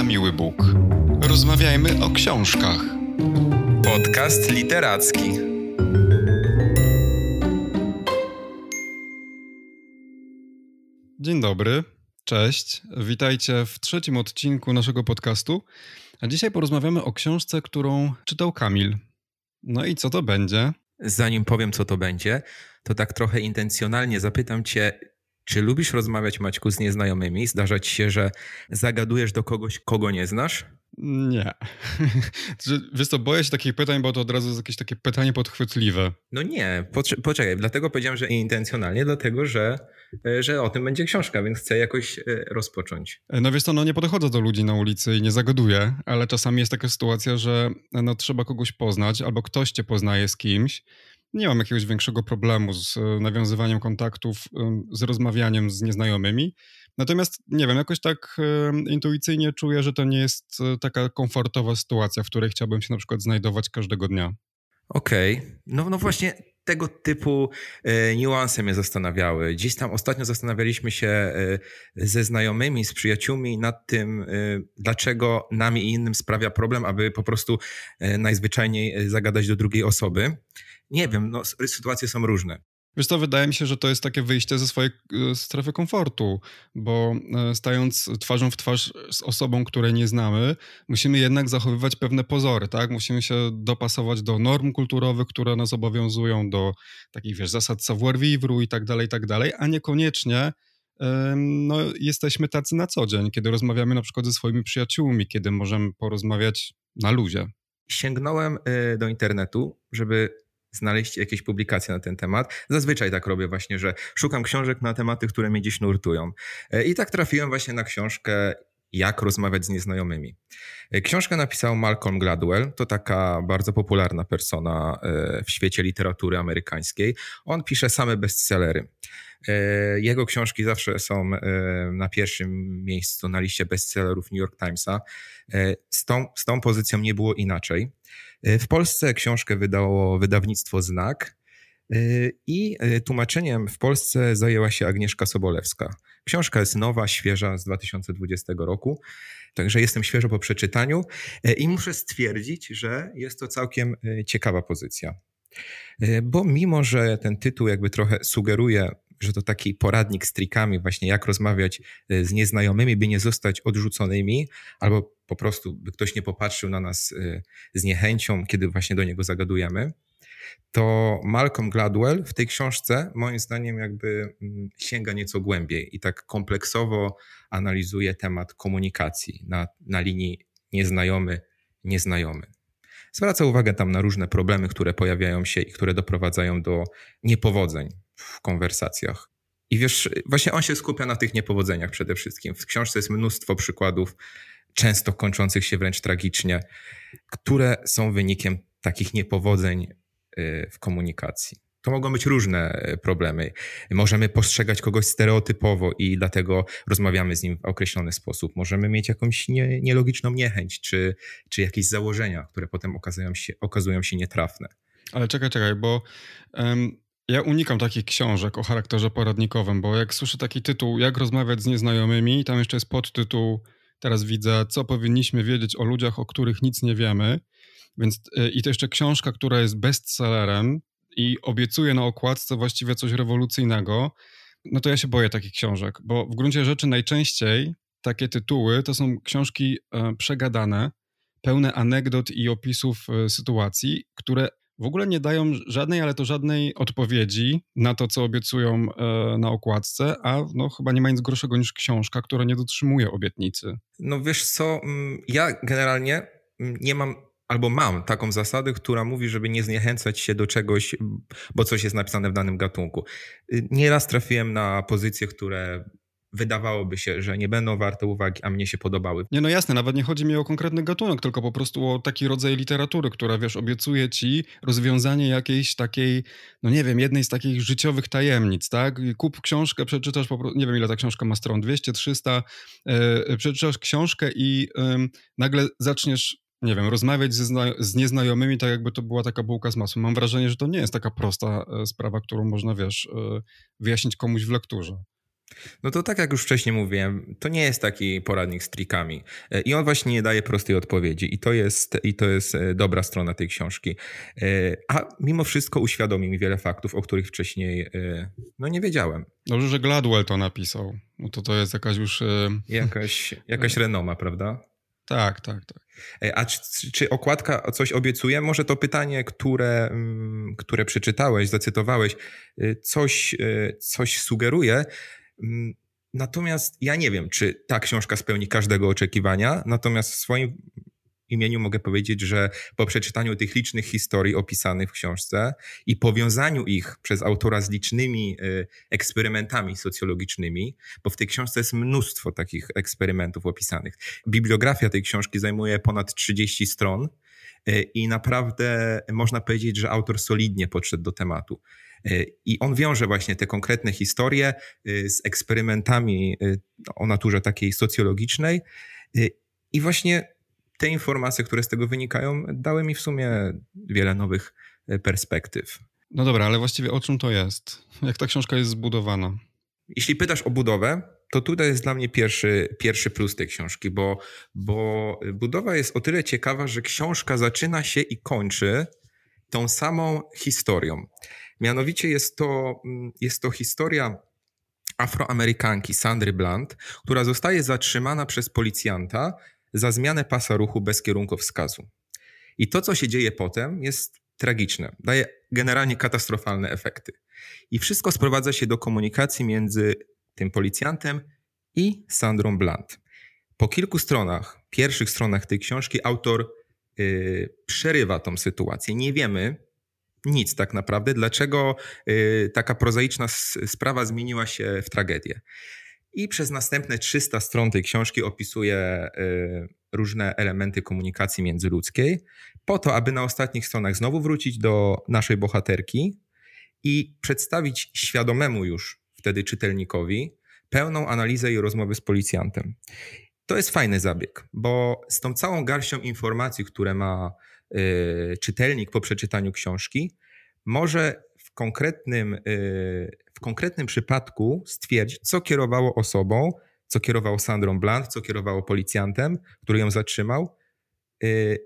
na miły Bóg. Rozmawiajmy o książkach. Podcast literacki. Dzień dobry, cześć. Witajcie w trzecim odcinku naszego podcastu. A dzisiaj porozmawiamy o książce, którą czytał Kamil. No i co to będzie? Zanim powiem, co to będzie, to tak trochę intencjonalnie zapytam Cię, czy lubisz rozmawiać, Maćku, z nieznajomymi? Zdarza ci się, że zagadujesz do kogoś, kogo nie znasz? Nie. Wiesz co, boję się takich pytań, bo to od razu jest jakieś takie pytanie podchwytliwe. No nie, poczekaj, dlatego powiedziałem, że intencjonalnie, dlatego że, e, że o tym będzie książka, więc chcę jakoś e, rozpocząć. E, no wiesz co, no nie podchodzę do ludzi na ulicy i nie zagaduję, ale czasami jest taka sytuacja, że no, trzeba kogoś poznać, albo ktoś cię poznaje z kimś, nie mam jakiegoś większego problemu z e, nawiązywaniem kontaktów, z rozmawianiem z nieznajomymi. Natomiast nie wiem, jakoś tak intuicyjnie czuję, że to nie jest e, taka komfortowa sytuacja, w której chciałbym się na przykład znajdować każdego dnia. Okej, okay. no, no właśnie tego typu e, niuanse mnie zastanawiały. Dziś tam ostatnio zastanawialiśmy się e, ze znajomymi, z przyjaciółmi nad tym, e, dlaczego nam i innym sprawia problem, aby po prostu e, najzwyczajniej zagadać do drugiej osoby nie wiem, no, sytuacje są różne. Wiesz co, wydaje mi się, że to jest takie wyjście ze swojej e, strefy komfortu, bo e, stając twarzą w twarz z osobą, której nie znamy, musimy jednak zachowywać pewne pozory, tak? Musimy się dopasować do norm kulturowych, które nas obowiązują, do takich, wiesz, zasad savoir-vivre i tak dalej, i tak dalej, a niekoniecznie no, jesteśmy tacy na co dzień, kiedy rozmawiamy na przykład ze swoimi przyjaciółmi, kiedy możemy porozmawiać na luzie. Sięgnąłem e, do internetu, żeby znaleźć jakieś publikacje na ten temat. Zazwyczaj tak robię właśnie, że szukam książek na tematy, które mnie dziś nurtują. E, I tak trafiłem właśnie na książkę jak rozmawiać z nieznajomymi. E, książkę napisał Malcolm Gladwell, to taka bardzo popularna persona e, w świecie literatury amerykańskiej. On pisze same bestsellery. Jego książki zawsze są na pierwszym miejscu na liście bestsellerów New York Timesa. Z tą, z tą pozycją nie było inaczej. E, w Polsce książkę wydało wydawnictwo Znak e, i e, tłumaczeniem w Polsce zajęła się Agnieszka Sobolewska. Książka jest nowa, świeża z 2020 roku, także jestem świeżo po przeczytaniu i muszę stwierdzić, że jest to całkiem ciekawa pozycja. Bo mimo, że ten tytuł jakby trochę sugeruje że to taki poradnik z trikami, właśnie jak rozmawiać e, z nieznajomymi, by nie zostać odrzuconymi, albo po prostu, by ktoś nie popatrzył na nas e, z niechęcią, kiedy właśnie do niego zagadujemy. To Malcolm Gladwell w tej książce, moim zdaniem, jakby mm, sięga nieco głębiej i tak kompleksowo analizuje temat komunikacji na, na linii nieznajomy, nieznajomy. Zwraca uwagę tam na różne problemy, które pojawiają się i które doprowadzają do niepowodzeń w konwersacjach. I wiesz, właśnie on się skupia na tych niepowodzeniach przede wszystkim. W książce jest mnóstwo przykładów, często kończących się wręcz tragicznie, które są wynikiem takich niepowodzeń y, w komunikacji. To mogą być różne y, problemy. Możemy postrzegać kogoś stereotypowo i dlatego rozmawiamy z nim w określony sposób. Możemy mieć jakąś nie, nielogiczną niechęć, czy, czy jakieś założenia, które potem okazują się, okazują się nietrafne. Ale czekaj, czekaj, bo um, ja unikam takich książek o charakterze poradnikowym, bo jak słyszę taki tytuł, jak rozmawiać z nieznajomymi, tam jeszcze jest podtytuł, teraz widzę, co powinniśmy wiedzieć o ludziach, o których nic nie wiemy. Więc y, i to jeszcze książka, która jest bestsellerem i obiecuje na okładce właściwie coś rewolucyjnego, no to ja się boję takich książek, bo w gruncie rzeczy najczęściej takie tytuły to są książki e, przegadane, pełne anegdot i opisów e, sytuacji, które w ogóle nie dają żadnej, ale to żadnej odpowiedzi na to, co obiecują e, na okładce, a no, chyba nie ma nic gorszego niż książka, która nie dotrzymuje obietnicy. No wiesz co, mm, ja generalnie mm, nie mam albo mam taką zasadę, która mówi, żeby nie zniechęcać się do czegoś, bo coś jest napisane w danym gatunku. Y, nieraz trafiłem na pozycje, które wydawałoby się, że nie będą warte uwagi, a mnie się podobały. Nie, no jasne, nawet nie chodzi mi o konkretny gatunek, tylko po prostu o taki rodzaj literatury, która, wiesz, obiecuje ci rozwiązanie jakiejś takiej, no nie wiem, jednej z takich życiowych tajemnic, tak? Kup książkę, przeczytasz po prostu, nie wiem ile ta książka ma stron, 200, 300, yy, przeczytasz książkę i yy, nagle zaczniesz nie wiem, rozmawiać ze z nieznajomymi, tak jakby to była taka bułka z masłem. Mam wrażenie, że to nie jest taka prosta e, sprawa, którą można, wiesz, e, wyjaśnić komuś w lekturze. No to tak jak już wcześniej mówiłem, to nie jest taki poradnik z trikami. E, I on właśnie nie daje prostej odpowiedzi. I to jest, i to jest e, dobra strona tej książki. E, a mimo wszystko uświadomi mi wiele faktów, o których wcześniej no nie wiedziałem. Dobrze, że Gladwell to napisał. No to to jest jakaś już... Jakaś, jakaś renoma, prawda? Tak, tak, tak. A czy, czy, okładka coś obiecuje? Może to pytanie, które, mm, które przeczytałeś, zacytowałeś, coś, coś sugeruje, natomiast ja nie wiem, czy ta książka spełni każdego oczekiwania, natomiast w swoim imieniu mogę powiedzieć, że po przeczytaniu tych licznych historii opisanych w książce i powiązaniu ich przez autora z licznymi y, eksperymentami socjologicznymi, bo w tej książce jest mnóstwo takich eksperymentów opisanych. Bibliografia tej książki zajmuje ponad 30 stron y, i naprawdę można powiedzieć, że autor solidnie podszedł do tematu. E, I on wiąże właśnie te konkretne historie z eksperymentami o naturze takiej socjologicznej. I właśnie te informacje, które z tego wynikają, dały mi w sumie wiele nowych perspektyw. No dobra, ale właściwie o czym to jest? Jak ta książka jest zbudowana? Jeśli pytasz o budowę, to tutaj jest dla mnie pierwszy, pierwszy plus tej książki, bo, bo budowa jest o tyle ciekawa, że książka zaczyna się i kończy tą samą historią. Mianowicie jest to, mm, jest to historia afroamerykanki Sandry Blunt, która zostaje zatrzymana przez policjanta za zmianę pasa ruchu bez kierunkowskazu. I to, co się dzieje potem, jest tragiczne. Daje generalnie katastrofalne efekty. I wszystko sprowadza się do komunikacji między tym policjantem i Sandrą Blunt. Po kilku stronach, pierwszych stronach tej książki, autor yy, przerywa tą sytuację. Nie wiemy, nic tak naprawdę. Dlaczego y, taka prozaiczna sprawa zmieniła się w tragedię? I przez następne 300 stron tej książki opisuje y, różne elementy komunikacji międzyludzkiej, po to, aby na ostatnich stronach znowu wrócić do naszej bohaterki i przedstawić świadomemu już wtedy czytelnikowi pełną analizę i rozmowy z policjantem. To jest fajny zabieg, bo z tą całą garścią informacji, które ma Y, czytelnik po przeczytaniu książki może w konkretnym, y, w konkretnym przypadku stwierdzić, co kierowało osobą, co kierowało Sandrą Blunt, co kierowało policjantem, który ją zatrzymał y,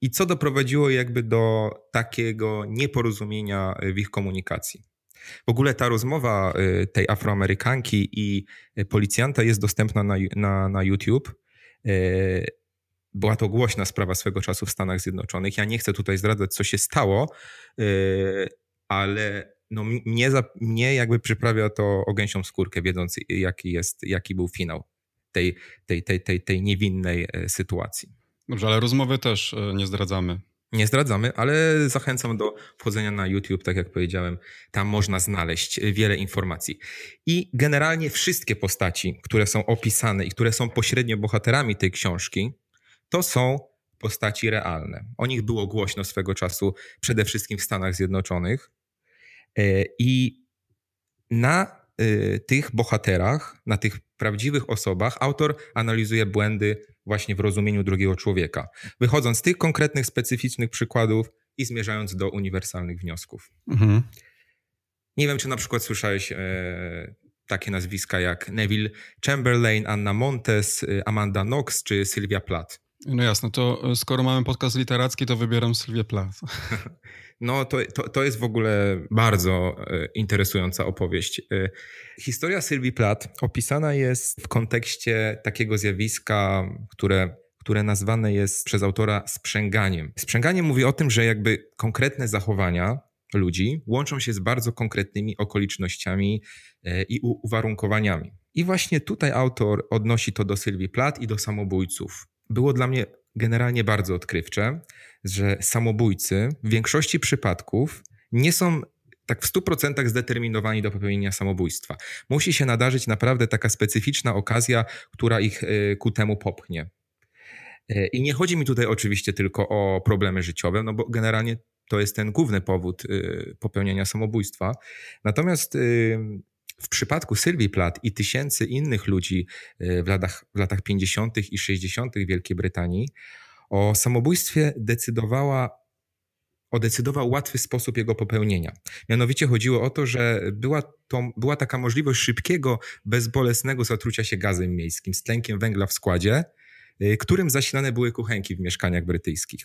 i co doprowadziło jakby do takiego nieporozumienia w ich komunikacji. W ogóle ta rozmowa tej Afroamerykanki i policjanta jest dostępna na, na, na YouTube była to głośna sprawa swego czasu w Stanach Zjednoczonych. Ja nie chcę tutaj zdradzać, co się stało, ale no mnie, mnie jakby przyprawia to o gęsią skórkę, wiedząc jaki, jest, jaki był finał tej, tej, tej, tej, tej niewinnej e, sytuacji. Dobrze, ale rozmowy też e, nie zdradzamy. Nie zdradzamy, ale zachęcam do wchodzenia na YouTube, tak jak powiedziałem. Tam można znaleźć wiele informacji. I generalnie wszystkie postaci, które są opisane i które są pośrednio bohaterami tej książki, to są postaci realne. O nich było głośno swego czasu, przede wszystkim w Stanach Zjednoczonych. E, I na e, tych bohaterach, na tych prawdziwych osobach, autor analizuje błędy właśnie w rozumieniu drugiego człowieka, wychodząc z tych konkretnych, specyficznych przykładów i zmierzając do uniwersalnych wniosków. Mhm. Nie wiem, czy na przykład słyszałeś e, takie nazwiska jak Neville Chamberlain, Anna Montes, Amanda Knox czy Sylvia Plath. No jasne, to e, skoro mamy podcast literacki, to wybieram Sylwię Plath. No to, to, to jest w ogóle bardzo e, interesująca opowieść. E, historia Sylwii Plath opisana jest w kontekście takiego zjawiska, które które nazwane jest przez autora sprzęganiem. Sprzęganie mówi o tym, że jakby konkretne zachowania ludzi łączą się z bardzo konkretnymi okolicznościami i uwarunkowaniami. I właśnie tutaj autor odnosi to do Sylwii Plath i do samobójców było dla mnie generalnie bardzo odkrywcze, że samobójcy w większości przypadków nie są tak w 100% zdeterminowani do popełnienia samobójstwa. Musi się nadarzyć naprawdę taka specyficzna okazja, która ich e, ku temu popchnie. E, I nie chodzi mi tutaj oczywiście tylko o problemy życiowe, no bo generalnie to jest ten główny powód e, popełnienia samobójstwa. Natomiast w przypadku Sylwii Plath i tysięcy innych ludzi e, w latach, w latach 50. i 60. w Wielkiej Brytanii o samobójstwie decydowała o decydował łatwy sposób jego popełnienia. Mianowicie chodziło o to, że była, to, była taka możliwość szybkiego, bezbolesnego zatrucia się gazem miejskim z tlenkiem węgla w składzie, y, którym zasilane były kuchenki w mieszkaniach brytyjskich.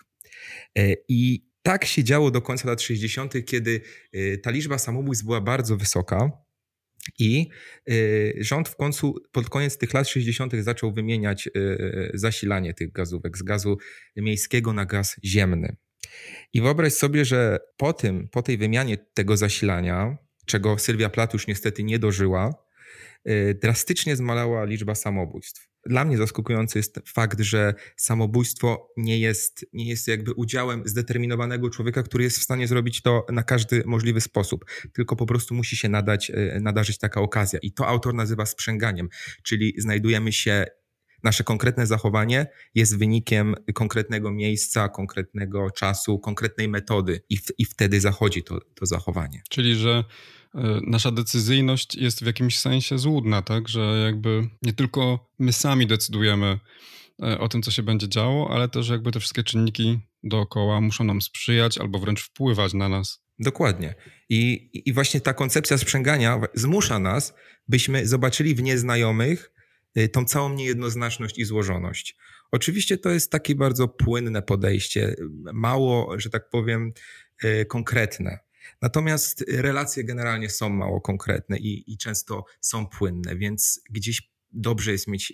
Y, I tak się działo do końca lat 60., kiedy ta liczba samobójstw była bardzo wysoka. I rząd w końcu pod koniec tych lat 60. zaczął wymieniać zasilanie tych gazówek z gazu miejskiego na gaz ziemny. I wyobraź sobie, że po tym, po tej wymianie tego zasilania, czego Sylwia Plat już niestety nie dożyła, y, drastycznie zmalała liczba samobójstw. Dla mnie zaskakujący jest fakt, że samobójstwo nie jest, nie jest jakby udziałem zdeterminowanego człowieka, który jest w stanie zrobić to na każdy możliwy sposób, tylko po prostu musi się nadać, y, nadarzyć taka okazja. I to autor nazywa sprzęganiem, czyli znajdujemy się nasze konkretne zachowanie jest wynikiem konkretnego miejsca, konkretnego czasu, konkretnej metody i, w, i wtedy zachodzi to, to zachowanie. Czyli, że e, nasza decyzyjność jest w jakimś sensie złudna, tak? Że jakby nie tylko my sami decydujemy e, o tym, co się będzie działo, ale też jakby te wszystkie czynniki dookoła muszą nam sprzyjać albo wręcz wpływać na nas. Dokładnie. I, I właśnie ta koncepcja sprzęgania zmusza nas, byśmy zobaczyli w nieznajomych Y, tą całą niejednoznaczność i złożoność. Oczywiście to jest takie bardzo płynne podejście, mało, że tak powiem, y, konkretne. Natomiast relacje generalnie są mało konkretne i, i często są płynne, więc gdzieś dobrze jest mieć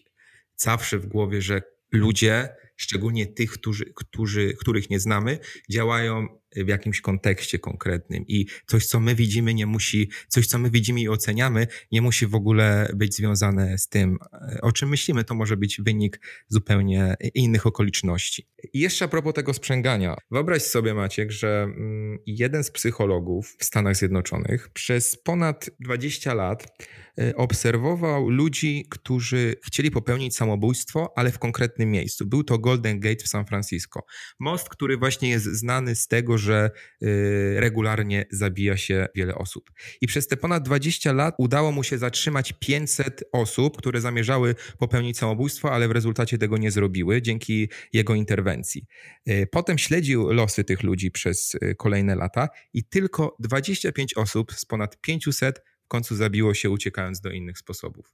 zawsze w głowie, że ludzie, szczególnie tych, którzy, którzy, których nie znamy, działają w jakimś kontekście konkretnym i coś, co my widzimy, nie musi, coś, co my widzimy i oceniamy, nie musi w ogóle być związane z tym, o czym myślimy. To może być wynik zupełnie innych okoliczności. I jeszcze a propos tego sprzęgania. Wyobraź sobie, Maciek, że mm, jeden z psychologów w Stanach Zjednoczonych przez ponad 20 lat y, obserwował ludzi, którzy chcieli popełnić samobójstwo, ale w konkretnym miejscu. Był to Golden Gate w San Francisco. Most, który właśnie jest znany z tego, że y, regularnie zabija się wiele osób. I przez te ponad 20 lat udało mu się zatrzymać 500 osób, które zamierzały popełnić samobójstwo, ale w rezultacie tego nie zrobiły dzięki jego interwencji. Y, potem śledził losy tych ludzi przez y, kolejne lata i tylko 25 osób z ponad 500 w końcu zabiło się uciekając do innych sposobów.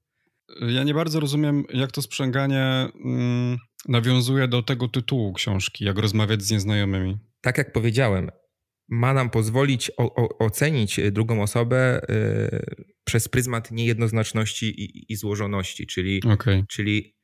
Ja nie bardzo rozumiem, jak to sprzęganie mm, nawiązuje do tego tytułu książki, jak rozmawiać z nieznajomymi tak jak powiedziałem, ma nam pozwolić o, o, ocenić drugą osobę y, przez pryzmat niejednoznaczności i, i złożoności, czyli, okay. czyli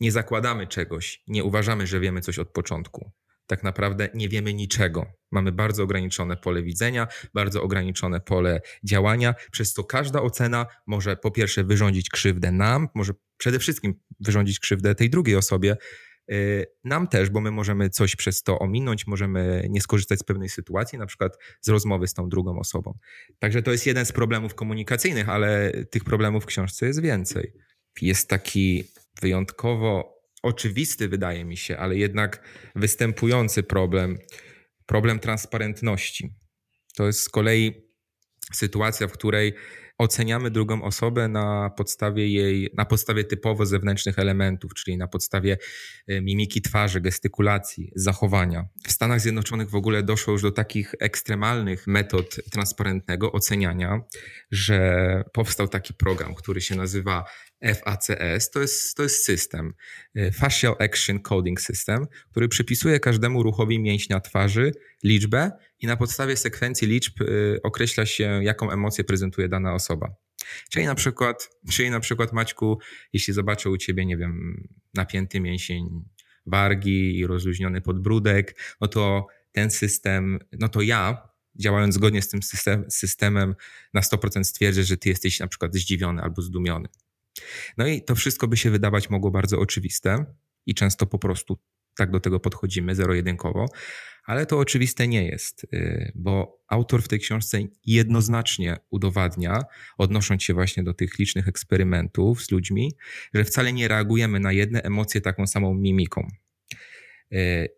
nie zakładamy czegoś, nie uważamy, że wiemy coś od początku. Tak naprawdę nie wiemy niczego. Mamy bardzo ograniczone pole widzenia, bardzo ograniczone pole działania, przez co każda ocena może po pierwsze wyrządzić krzywdę nam, może przede wszystkim wyrządzić krzywdę tej drugiej osobie, Y, nam też, bo my możemy coś przez to ominąć, możemy nie skorzystać z pewnej sytuacji, na przykład z rozmowy z tą drugą osobą. Także to jest jeden z problemów komunikacyjnych, ale tych problemów w książce jest więcej. Jest taki wyjątkowo oczywisty, wydaje mi się, ale jednak występujący problem, problem transparentności. To jest z kolei sytuacja, w której oceniamy drugą osobę na podstawie jej, na podstawie typowo zewnętrznych elementów, czyli na podstawie e, mimiki twarzy, gestykulacji, zachowania. W Stanach Zjednoczonych w ogóle doszło już do takich ekstremalnych metod transparentnego oceniania, że powstał taki program, który się nazywa FACS to jest, to jest system, e, Facial Action Coding System, który przypisuje każdemu ruchowi mięśnia twarzy liczbę i na podstawie sekwencji liczb e, określa się, jaką emocję prezentuje dana osoba. Czyli na przykład, czyli na przykład Maćku, jeśli zobaczę u ciebie, nie wiem, napięty mięsień wargi i rozluźniony podbródek, no to ten system, no to ja, działając zgodnie z tym system, systemem, na 100% stwierdzę, że ty jesteś na przykład zdziwiony albo zdumiony. No i to wszystko by się wydawać mogło bardzo oczywiste i często po prostu tak do tego podchodzimy zero-jedynkowo, ale to oczywiste nie jest, y, bo autor w tej książce jednoznacznie udowadnia, odnosząc się właśnie do tych licznych eksperymentów z ludźmi, że wcale nie reagujemy na jedne emocje taką samą mimiką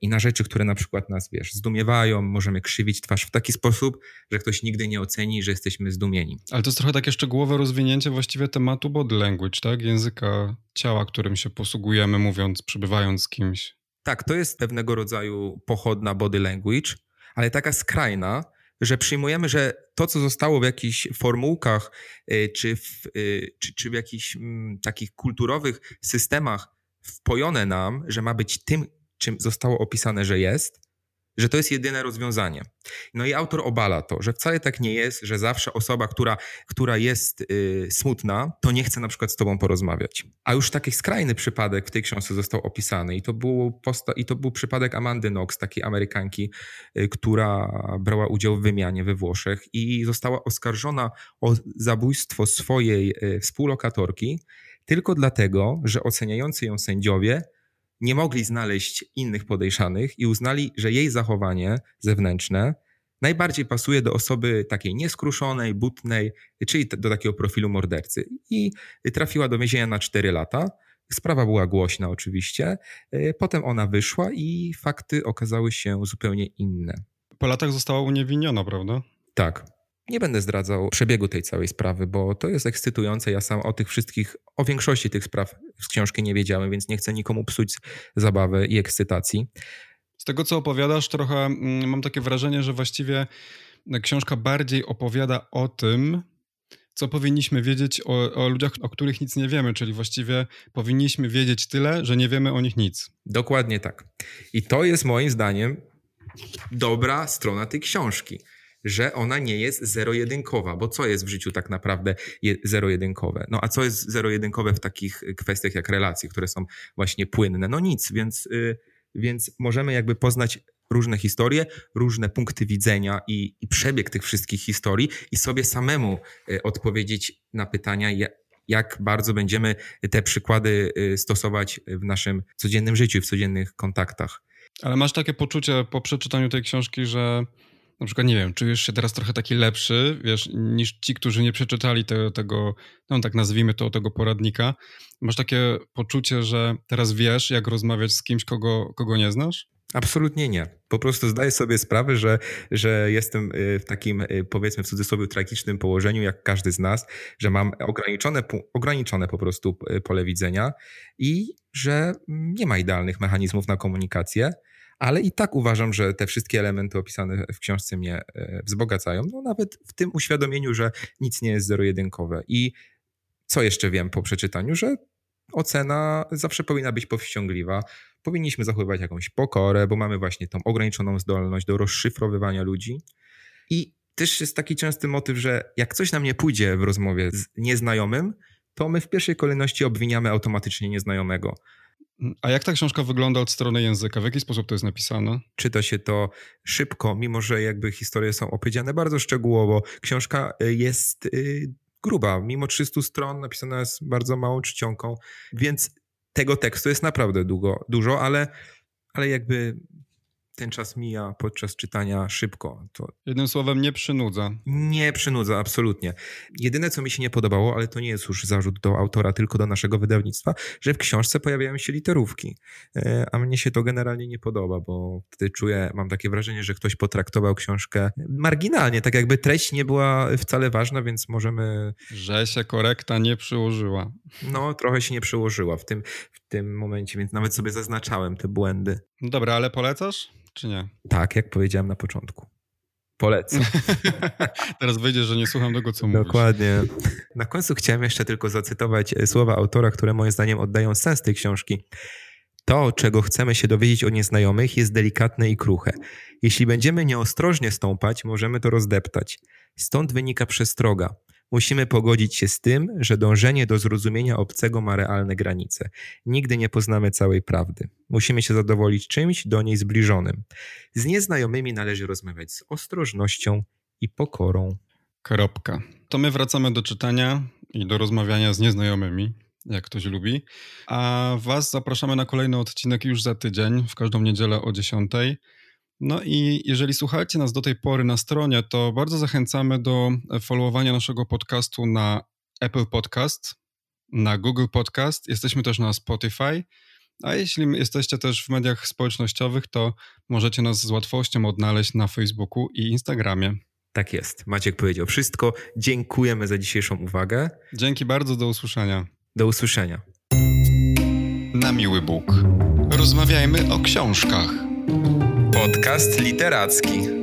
i na rzeczy, które na przykład nas, wiesz, zdumiewają, możemy krzywić twarz w taki sposób, że ktoś nigdy nie oceni, że jesteśmy zdumieni. Ale to jest trochę takie szczegółowe rozwinięcie właściwie tematu body language, tak? Języka ciała, którym się posługujemy, mówiąc, przebywając z kimś. Tak, to jest pewnego rodzaju pochodna body language, ale taka skrajna, że przyjmujemy, że to, co zostało w jakichś formułkach y, czy w, y, czy, czy w jakichś mm, takich kulturowych systemach wpojone nam, że ma być tym, czym zostało opisane, że jest, że to jest jedyne rozwiązanie. No i autor obala to, że wcale tak nie jest, że zawsze osoba, która, która jest y, smutna, to nie chce na przykład z tobą porozmawiać. A już taki skrajny przypadek w tej książce został opisany i to, było posta- i to był przypadek Amandy Knox, takiej Amerykanki, y, która brała udział w wymianie we Włoszech i została oskarżona o zabójstwo swojej y, współlokatorki tylko dlatego, że oceniający ją sędziowie nie mogli znaleźć innych podejrzanych i uznali, że jej zachowanie zewnętrzne najbardziej pasuje do osoby takiej nieskruszonej, butnej, czyli do takiego profilu mordercy. I trafiła do więzienia na 4 lata. Sprawa była głośna oczywiście. Potem ona wyszła i fakty okazały się zupełnie inne. Po latach została uniewinniona, prawda? Tak. Nie będę zdradzał przebiegu tej całej sprawy, bo to jest ekscytujące. Ja sam o tych wszystkich, o większości tych spraw z książki nie wiedziałem, więc nie chcę nikomu psuć zabawy i ekscytacji. Z tego, co opowiadasz, trochę mm, mam takie wrażenie, że właściwie książka bardziej opowiada o tym, co powinniśmy wiedzieć o, o, ludziach, o których nic nie wiemy, czyli właściwie powinniśmy wiedzieć tyle, że nie wiemy o nich nic. Dokładnie tak. I to jest moim zdaniem dobra strona tej książki że ona nie jest zero-jedynkowa, bo co jest w życiu tak naprawdę zero-jedynkowe? No a co jest zero-jedynkowe w takich kwestiach jak relacje, które są właśnie płynne? No nic, więc, y, więc możemy jakby poznać różne historie, różne punkty widzenia i, i przebieg tych wszystkich historii i sobie samemu y, odpowiedzieć na pytania, jak bardzo będziemy te przykłady y, stosować w naszym codziennym życiu, w codziennych kontaktach. Ale masz takie poczucie po przeczytaniu tej książki, że na przykład, nie wiem, czujesz się teraz trochę taki lepszy, wiesz, niż ci, którzy nie przeczytali te, tego, no tak nazwijmy to, tego poradnika. Masz takie poczucie, że teraz wiesz, jak rozmawiać z kimś, kogo, kogo nie znasz? Absolutnie nie. Po prostu zdaję sobie sprawę, że, że jestem y, w takim, y, powiedzmy w cudzysłowie, tragicznym położeniu, jak każdy z nas, że mam ograniczone, ograniczone po prostu y, pole widzenia i że nie ma idealnych mechanizmów na komunikację ale i tak uważam, że te wszystkie elementy opisane w książce mnie e, wzbogacają. No nawet w tym uświadomieniu, że nic nie jest zero-jedynkowe. I co jeszcze wiem po przeczytaniu, że ocena zawsze powinna być powściągliwa. Powinniśmy zachowywać jakąś pokorę, bo mamy właśnie tą ograniczoną zdolność do rozszyfrowywania ludzi. I też jest taki częsty motyw, że jak coś nam nie pójdzie w rozmowie z nieznajomym, to my w pierwszej kolejności obwiniamy automatycznie nieznajomego. A jak ta książka wygląda od strony języka? W jaki sposób to jest napisane? Czyta się to szybko, mimo że jakby historie są opowiedziane bardzo szczegółowo. Książka y, jest y, gruba, mimo 300 stron napisana jest bardzo małą czcionką, więc tego tekstu jest naprawdę długo, dużo, ale, ale jakby ten czas mija podczas czytania szybko. To Jednym słowem, nie przynudza. Nie przynudza, absolutnie. Jedyne, co mi się nie podobało, ale to nie jest już zarzut do autora, tylko do naszego wydawnictwa, że w książce pojawiają się literówki. E, a mnie się to generalnie nie podoba, bo wtedy czuję, mam takie wrażenie, że ktoś potraktował książkę marginalnie, tak jakby treść nie była wcale ważna, więc możemy. Że się korekta nie przyłożyła. No, trochę się nie przyłożyła w tym, w tym momencie, więc nawet sobie zaznaczałem te błędy. No dobra, ale polecasz? czy nie? Tak, jak powiedziałem na początku. Polecam. Teraz wyjdzie, że nie słucham tego, co mówisz. Dokładnie. Na końcu chciałem jeszcze tylko zacytować e, słowa autora, które moim zdaniem oddają sens tej książki. To, czego chcemy się dowiedzieć o nieznajomych, jest delikatne i kruche. Jeśli będziemy nieostrożnie stąpać, możemy to rozdeptać. Stąd wynika przestroga. Musimy pogodzić się z tym, że dążenie do zrozumienia obcego ma realne granice. Nigdy nie poznamy całej prawdy. Musimy się zadowolić czymś do niej zbliżonym. Z nieznajomymi należy rozmawiać z ostrożnością i pokorą. Kropka. To my wracamy do czytania i do rozmawiania z nieznajomymi, jak ktoś lubi. A Was zapraszamy na kolejny odcinek już za tydzień, w każdą niedzielę o 10. No i jeżeli słuchacie nas do tej pory na stronie, to bardzo zachęcamy do followowania naszego podcastu na Apple Podcast, na Google Podcast, jesteśmy też na Spotify. A jeśli jesteście też w mediach społecznościowych, to możecie nas z łatwością odnaleźć na Facebooku i Instagramie. Tak jest. Maciek powiedział wszystko. Dziękujemy za dzisiejszą uwagę. Dzięki bardzo, do usłyszenia. Do usłyszenia. Na miły Bóg. Rozmawiajmy o książkach. Podcast literacki.